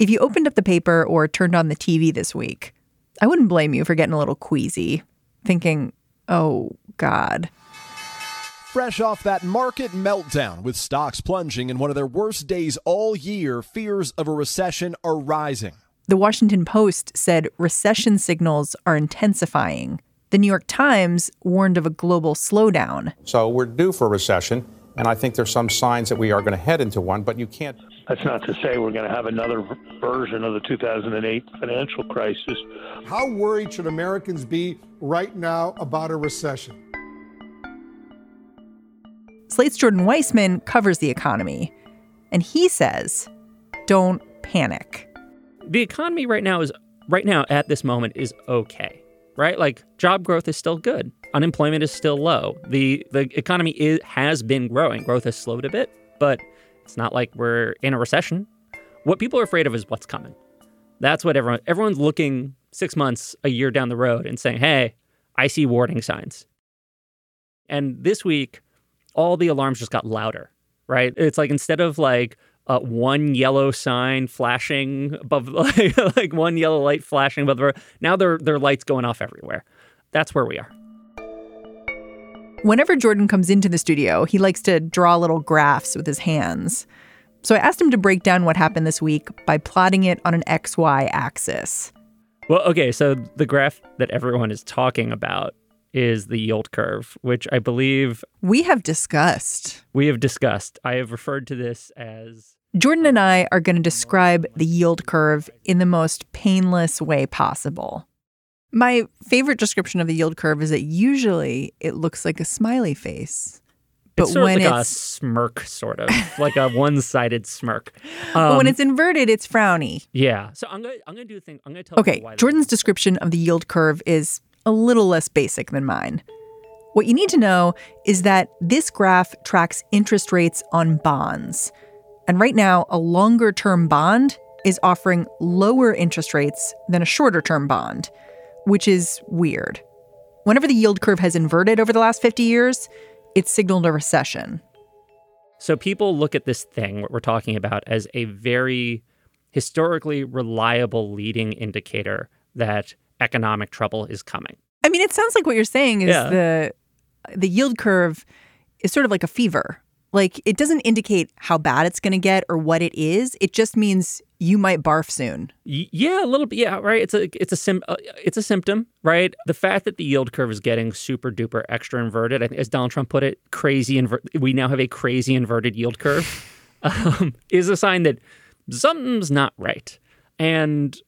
If you opened up the paper or turned on the TV this week, I wouldn't blame you for getting a little queasy, thinking, oh, God. Fresh off that market meltdown with stocks plunging in one of their worst days all year, fears of a recession are rising. The Washington Post said recession signals are intensifying. The New York Times warned of a global slowdown. So we're due for a recession, and I think there's some signs that we are going to head into one, but you can't. That's not to say we're going to have another version of the 2008 financial crisis. How worried should Americans be right now about a recession? Slate's Jordan Weissmann covers the economy, and he says, don't panic. The economy right now is right now at this moment is okay, right? Like job growth is still good. Unemployment is still low. The the economy is, has been growing. Growth has slowed a bit, but it's not like we're in a recession. What people are afraid of is what's coming. That's what everyone everyone's looking 6 months, a year down the road and saying, "Hey, I see warning signs." And this week all the alarms just got louder, right? It's like instead of like uh, one yellow sign flashing above, like, like one yellow light flashing above the road, now there are lights going off everywhere. That's where we are. Whenever Jordan comes into the studio, he likes to draw little graphs with his hands. So I asked him to break down what happened this week by plotting it on an XY axis. Well, okay, so the graph that everyone is talking about is the yield curve, which I believe we have discussed. We have discussed. I have referred to this as Jordan and um, I are going to describe the yield curve in the most painless way possible. My favorite description of the yield curve is that usually it looks like a smiley face. But it's when like it's a smirk, sort of like a one-sided smirk. Um, but when um, it's inverted, it's frowny. Yeah. So I'm gonna I'm gonna do the thing. I'm gonna tell. You. Okay. Jordan's description of the yield curve is a little less basic than mine. What you need to know is that this graph tracks interest rates on bonds. And right now, a longer term bond is offering lower interest rates than a shorter term bond, which is weird. Whenever the yield curve has inverted over the last 50 years, it's signaled a recession. So people look at this thing, what we're talking about, as a very historically reliable leading indicator that economic trouble is coming. I mean, it sounds like what you're saying is yeah. the the yield curve is sort of like a fever. Like it doesn't indicate how bad it's going to get or what it is. It just means you might barf soon. Yeah, a little bit. Yeah, right. It's a it's a sim, uh, it's a symptom, right? The fact that the yield curve is getting super duper extra inverted, I as Donald Trump put it, crazy invert. We now have a crazy inverted yield curve, um, is a sign that something's not right. And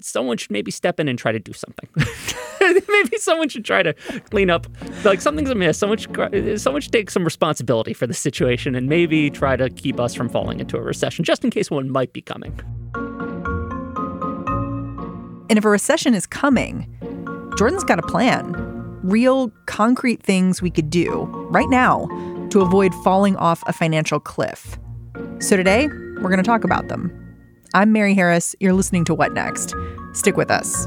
someone should maybe step in and try to do something. maybe someone should try to clean up. Like something's amiss. Someone should, someone should take some responsibility for the situation and maybe try to keep us from falling into a recession, just in case one might be coming. And if a recession is coming, Jordan's got a plan. Real concrete things we could do right now to avoid falling off a financial cliff. So today, we're going to talk about them. I'm Mary Harris. You're listening to What Next? Stick with us.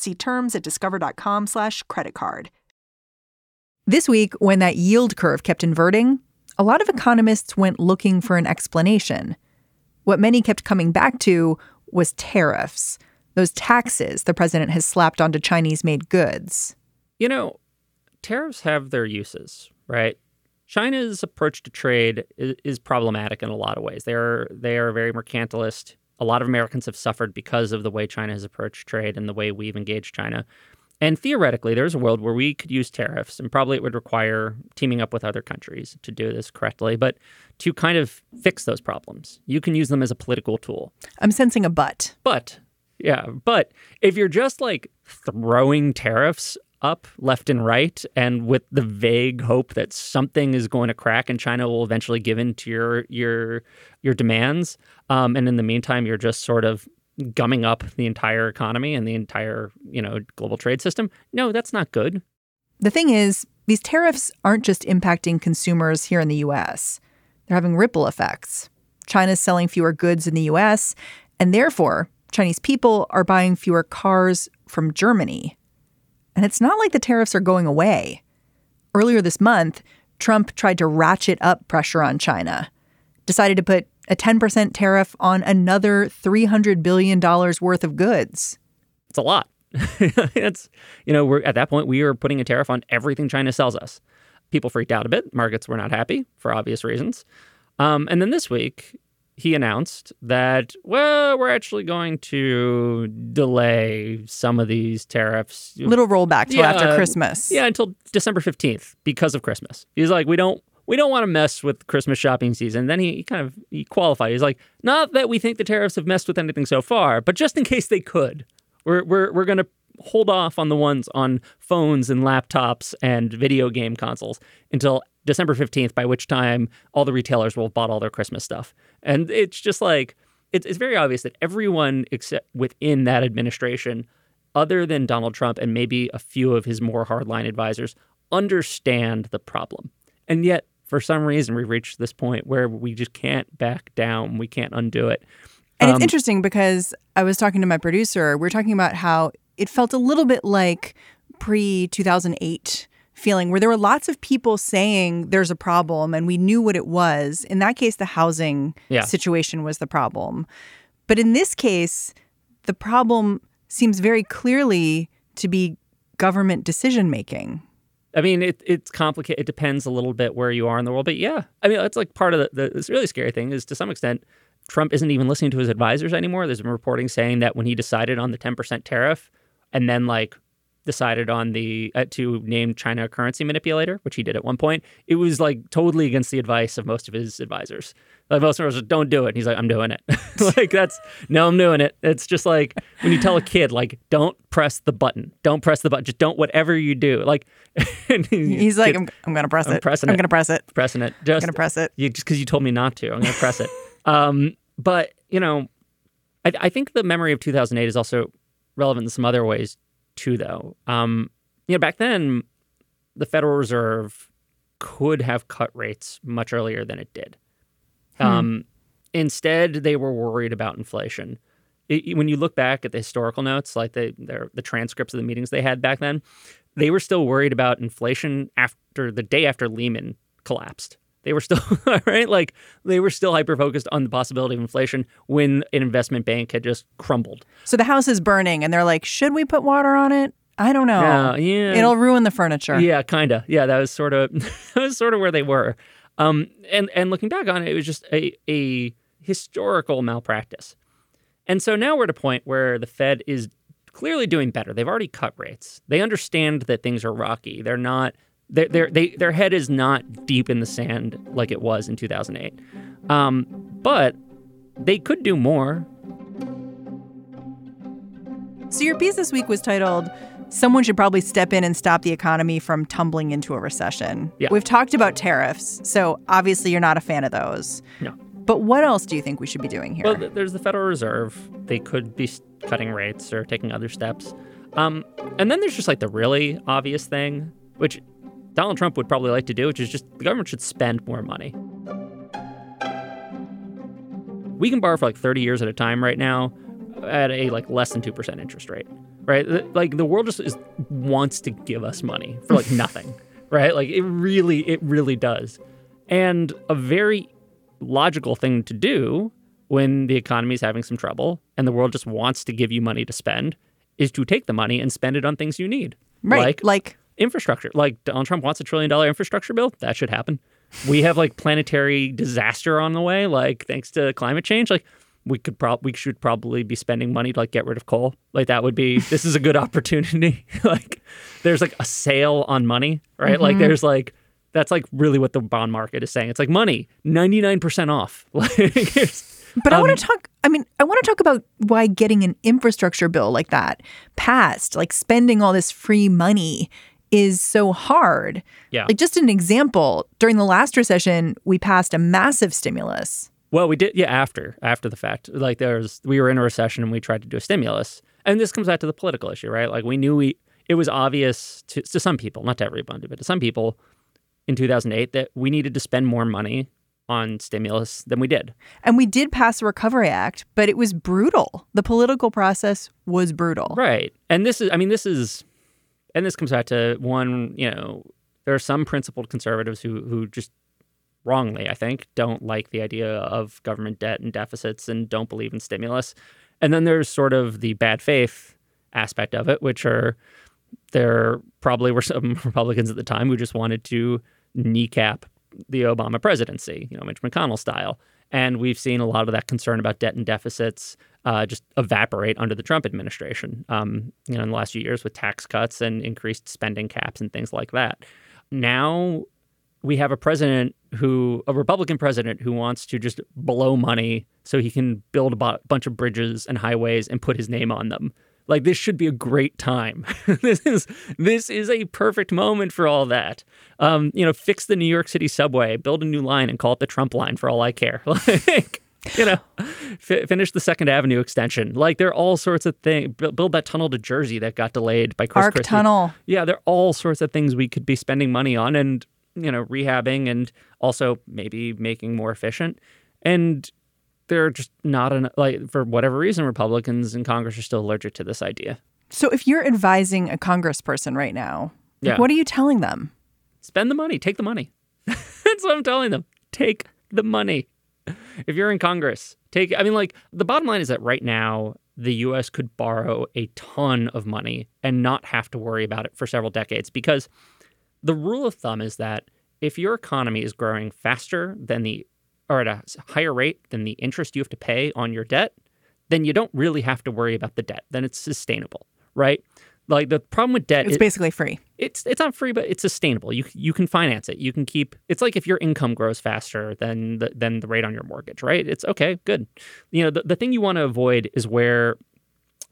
See terms at discover.com/slash credit card. This week, when that yield curve kept inverting, a lot of economists went looking for an explanation. What many kept coming back to was tariffs those taxes the president has slapped onto Chinese made goods. You know, tariffs have their uses, right? China's approach to trade is, is, problematic in a lot of ways. They're they are very mercantilist. A lot of Americans have suffered because of the way China has approached trade and the way we've engaged China. And theoretically, there's a world where we could use tariffs, and probably it would require teaming up with other countries to do this correctly. But to kind of fix those problems, you can use them as a political tool. I'm sensing a but. But, yeah, but if you're just like throwing tariffs up left and right and with the vague hope that something is going to crack and China will eventually give in to your your your demands um, and in the meantime you're just sort of gumming up the entire economy and the entire, you know, global trade system. No, that's not good. The thing is, these tariffs aren't just impacting consumers here in the US. They're having ripple effects. China's selling fewer goods in the US, and therefore, Chinese people are buying fewer cars from Germany. And it's not like the tariffs are going away. Earlier this month, Trump tried to ratchet up pressure on China, decided to put a 10% tariff on another $300 billion worth of goods. It's a lot. it's, you know, we're at that point, we are putting a tariff on everything China sells us. People freaked out a bit. Markets were not happy for obvious reasons. Um, and then this week, he announced that, well, we're actually going to delay some of these tariffs. Little rollback till yeah, after Christmas. Yeah, until December 15th because of Christmas. He's like, we don't we don't want to mess with Christmas shopping season. Then he, he kind of he qualified. He's like, not that we think the tariffs have messed with anything so far, but just in case they could, we're we're we're going to hold off on the ones on phones and laptops and video game consoles until December 15th, by which time all the retailers will have bought all their Christmas stuff. And it's just like, it's, it's very obvious that everyone except within that administration, other than Donald Trump and maybe a few of his more hardline advisors, understand the problem. And yet for some reason we've reached this point where we just can't back down. We can't undo it. And um, it's interesting because I was talking to my producer. We are talking about how it felt a little bit like pre 2008 feeling where there were lots of people saying there's a problem and we knew what it was. In that case, the housing yeah. situation was the problem. But in this case, the problem seems very clearly to be government decision making. I mean, it, it's complicated. It depends a little bit where you are in the world. But yeah, I mean, it's like part of the, the this really scary thing is to some extent, Trump isn't even listening to his advisors anymore. There's been reporting saying that when he decided on the 10% tariff and then like decided on the uh, to name China a currency manipulator, which he did at one point, it was like totally against the advice of most of his advisors. Like most of us, don't do it. And he's like, I'm doing it. like that's no, I'm doing it. It's just like when you tell a kid, like, don't press the button. Don't press the button. Just don't whatever you do. Like he's like, I'm, I'm gonna press I'm it. Pressing I'm it. gonna press it. Pressing it. Just I'm gonna press it. You, just because you told me not to, I'm gonna press it. Um, but you know, I, I think the memory of 2008 is also relevant in some other ways too, though. Um, you know, back then, the Federal Reserve could have cut rates much earlier than it did. Hmm. Um, instead, they were worried about inflation. It, when you look back at the historical notes, like the, the transcripts of the meetings they had back then, they were still worried about inflation after the day after Lehman collapsed. They were still right, like they were still hyper focused on the possibility of inflation when an investment bank had just crumbled. So the house is burning, and they're like, "Should we put water on it?" I don't know. Yeah, yeah. It'll ruin the furniture. Yeah, kind of. Yeah, that was sort of that was sort of where they were. Um, and and looking back on it, it was just a a historical malpractice. And so now we're at a point where the Fed is clearly doing better. They've already cut rates. They understand that things are rocky. They're not their their they, their head is not deep in the sand like it was in 2008. Um, but they could do more. So your piece this week was titled Someone should probably step in and stop the economy from tumbling into a recession. Yeah. We've talked about tariffs, so obviously you're not a fan of those. No. But what else do you think we should be doing here? Well, there's the Federal Reserve. They could be cutting rates or taking other steps. Um, and then there's just like the really obvious thing, which Donald Trump would probably like to do, which is just the government should spend more money. We can borrow for like 30 years at a time right now at a like less than 2% interest rate, right? Like the world just is, wants to give us money for like nothing, right? Like it really, it really does. And a very logical thing to do when the economy is having some trouble and the world just wants to give you money to spend is to take the money and spend it on things you need. Right. Like, Like, infrastructure. Like Donald Trump wants a trillion dollar infrastructure bill. That should happen. We have like planetary disaster on the way, like thanks to climate change. Like we could prob we should probably be spending money to like get rid of coal. Like that would be this is a good opportunity. like there's like a sale on money, right? Like there's like that's like really what the bond market is saying. It's like money, 99% off. But I Um, want to talk. I mean, I want to talk about why getting an infrastructure bill like that passed, like spending all this free money, is so hard. Yeah. Like, just an example during the last recession, we passed a massive stimulus. Well, we did, yeah, after after the fact. Like there's, we were in a recession and we tried to do a stimulus, and this comes back to the political issue, right? Like we knew we, it was obvious to to some people, not to everybody, but to some people, in 2008 that we needed to spend more money on stimulus than we did. And we did pass a Recovery Act, but it was brutal. The political process was brutal. Right. And this is, I mean, this is, and this comes back to one, you know, there are some principled conservatives who, who just wrongly, I think, don't like the idea of government debt and deficits and don't believe in stimulus. And then there's sort of the bad faith aspect of it, which are, there probably were some Republicans at the time who just wanted to kneecap the Obama presidency, you know, Mitch McConnell style. And we've seen a lot of that concern about debt and deficits uh, just evaporate under the Trump administration, um, you know, in the last few years with tax cuts and increased spending caps and things like that. Now we have a president who, a Republican president who wants to just blow money so he can build a bunch of bridges and highways and put his name on them. Like this should be a great time. this is this is a perfect moment for all that. Um, you know, fix the New York City subway, build a new line, and call it the Trump line for all I care. Like, you know, f- finish the Second Avenue extension. Like there are all sorts of things. Build, build that tunnel to Jersey that got delayed by Chris Arc Christie. Tunnel. Yeah, there are all sorts of things we could be spending money on, and you know, rehabbing, and also maybe making more efficient. And they're just not enough. Like for whatever reason, Republicans in Congress are still allergic to this idea. So if you're advising a congressperson right now, like, Yeah. what are you telling them? Spend the money. Take the money. That's what I'm telling them. Take the money. If you're in Congress, take. I mean, like the bottom line is that right now the U.S. could borrow a ton of money and not have to worry about it for several decades because the rule of thumb is that if your economy is growing faster than the or at a higher rate than the interest you have to pay on your debt, then you don't really have to worry about the debt. Then it's sustainable, right? Like the problem with debt It's is basically free. it's it's not free, but it's sustainable. You you can finance it. You can keep. It's like if your income grows faster than the than the rate on your mortgage, right? It's okay, good. You know, the, the thing you want to avoid is where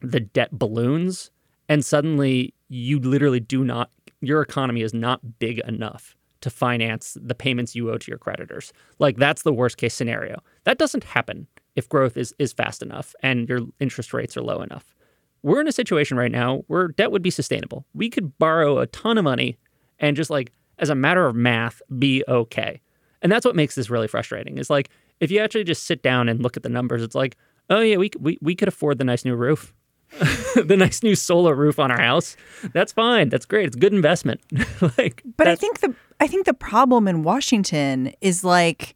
the debt balloons and suddenly you literally do not. Your economy is not big enough to finance the payments you owe to your creditors. Like that's the worst case scenario. That doesn't happen if growth is is fast enough and your interest rates are low enough we're in a situation right now where debt would be sustainable. We could borrow a ton of money and just like as a matter of math be okay. And that's what makes this really frustrating. Is like if you actually just sit down and look at the numbers, it's like, oh yeah, we we we could afford the nice new roof. the nice new solar roof on our house. That's fine. That's great. It's good investment. like But I think the I think the problem in Washington is like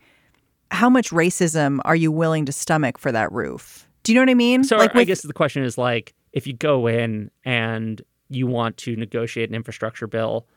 how much racism are you willing to stomach for that roof? Do you know what I mean? So like I guess the question is like, if you go in and you want to negotiate an infrastructure bill,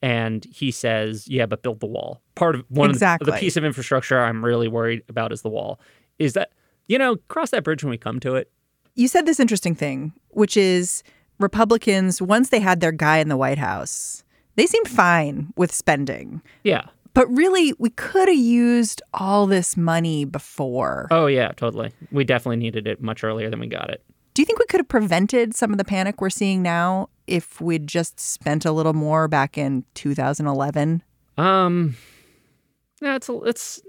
and he says, "Yeah, but build the wall." Part of one of the, the piece of infrastructure I'm really worried about is the wall. Is that you know cross that bridge when we come to it? you said this interesting thing, which is Republicans once they had their guy in the White House, they seemed fine with spending. Yeah. But really, we could have used all this money before. Oh yeah, totally. We definitely needed it much earlier than we got it. Do you think we could have prevented some of the panic we're seeing now if we'd just spent a little more back in 2011? Um, no, it's a, it's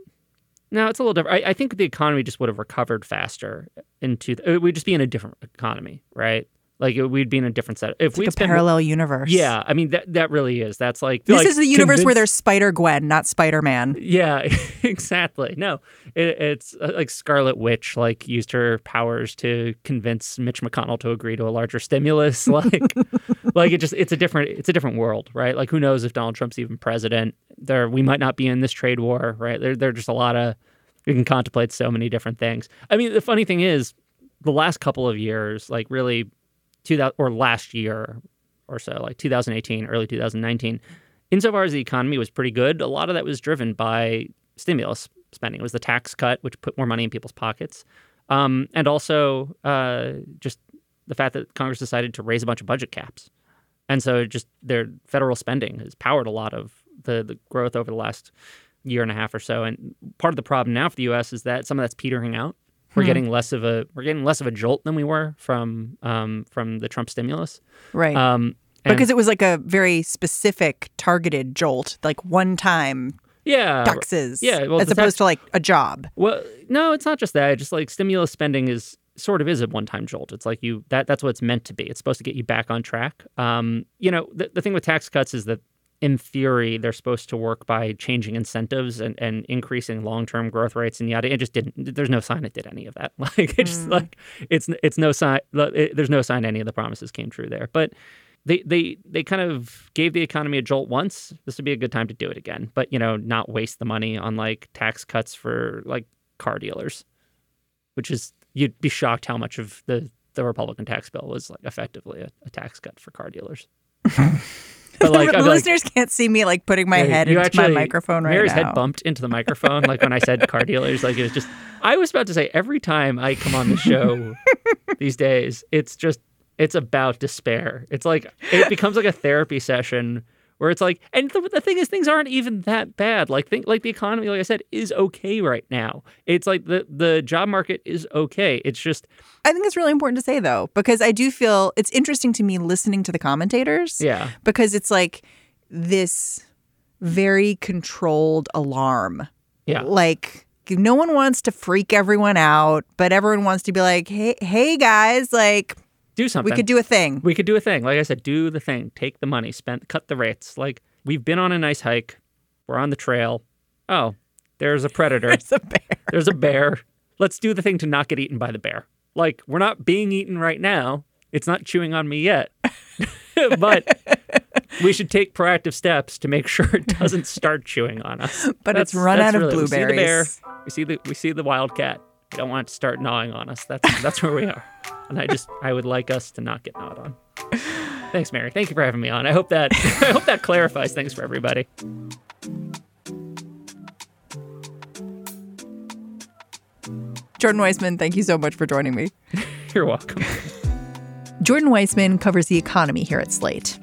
no, it's a little different. I, I think the economy just would have recovered faster into. It would just be in a different economy, right? Like it, we'd be in a different set. If It's we like a parallel universe. Yeah, I mean that that really is. That's like This like, is the universe where there's Spider Gwen, not Spider Man. Yeah, exactly. No, it, it's uh, like Scarlet Witch like used her powers to convince Mitch McConnell to agree to a larger stimulus. Like, like it just it's a different it's a different world, right? Like who knows if Donald Trump's even president? There we might not be in this trade war, right? There there are just a lot of you can contemplate so many different things. I mean, the funny thing is, the last couple of years, like really, two thousand or last year or so, like 2018, early 2019, insofar as the economy was pretty good, a lot of that was driven by stimulus spending. It was the tax cut, which put more money in people's pockets, um, and also uh, just the fact that Congress decided to raise a bunch of budget caps, and so just their federal spending has powered a lot of the, the growth over the last year and a half or so. And part of the problem now for the U.S. is that some of that's petering out. We're Hmm. getting less of a we're getting less of a jolt than we were from um, from the Trump stimulus. Right. Um, because it was like a very specific targeted jolt, like one time yeah, taxes, yeah, well, as opposed tax- to like a job. Well, no, it's not just that. Just like stimulus spending is sort of is a one-time jolt. It's like you that that's what it's meant to be. It's supposed to get you back on track. Um, you know, the, the thing with tax cuts is that in theory they're supposed to work by changing incentives and, and increasing long-term growth rates and yada. It just didn't. There's no sign it did any of that. Like it's just mm. like it's it's no sign. It, there's no sign any of the promises came true there. But they they they kind of gave the economy a jolt once. This would be a good time to do it again, but you know, not waste the money on like tax cuts for like car dealers, which is you'd be shocked how much of the the Republican tax bill was like effectively a, a tax cut for car dealers. But like, the be like, listeners can't see me like putting my yeah, head into my microphone right Mary's now. head bumped into the microphone, like when I said car dealers. Like it was just. I was about to say every time I come on the show these days, it's just it's about despair. It's like it becomes like a therapy session where it's like, and the, the thing is, things aren't even that bad. Like think like the economy, like I said, is okay right now. It's like the the job market is okay. It's just I think it's really important to say though, because I do feel it's interesting to me listening to the commentators. yeah, Because it's like this very controlled alarm. yeah. Like no one wants to freak everyone out, but everyone wants to be like, hey, hey guys, like Do something. we could do a thing. We could do a thing. Like I said, do the thing. Take the money. Spend. Cut the rates. Like we've been on a nice hike. We're on the trail. Oh, there's a predator. It's a bear. there's a bear. Let's do the thing to not get eaten by the bear. Like we're not being eaten right now. It's not chewing on me yet. but we should take proactive steps to make sure it doesn't start chewing on us. But it's That's- run that's out of really- We see the bear. blueberries. We see the we see the wild cat. We don't want it to start gnawing on us. That's that's where we are. And I just I would like us to not get gnawed on. Thanks, Mary. Thank you for having me on. I hope that I hope that clarifies things for everybody. Jordan Weissmann, thank you so much for joining me. You're welcome. Jordan Weissmann covers the economy here at Slate.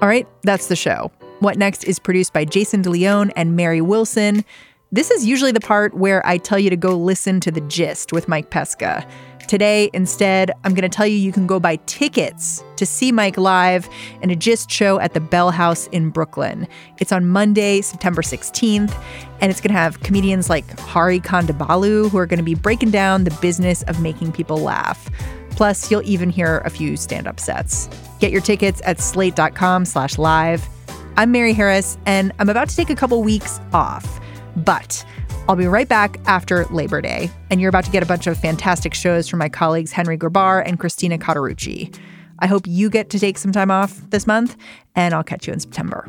All right, that's the show. What Next is produced by Jason DeLeon and Mary Wilson. This is usually the part where I tell you to go listen to The Gist with Mike Pesca. Today, instead, I'm going to tell you you can go buy tickets to see Mike live in a Gist show at the Bell House in Brooklyn. It's on Monday, September 16th, and it's going to have comedians like Hari Kondabolu who are going to be breaking down the business of making people laugh. Plus, you'll even hear a few stand-up sets. Get your tickets at slate.com slash live. I'm Mary Harris, and I'm about to take a couple weeks off, but I'll be right back after Labor Day, and you're about to get a bunch of fantastic shows from my colleagues Henry Grabar and Christina Cauterucci. I hope you get to take some time off this month, and I'll catch you in September.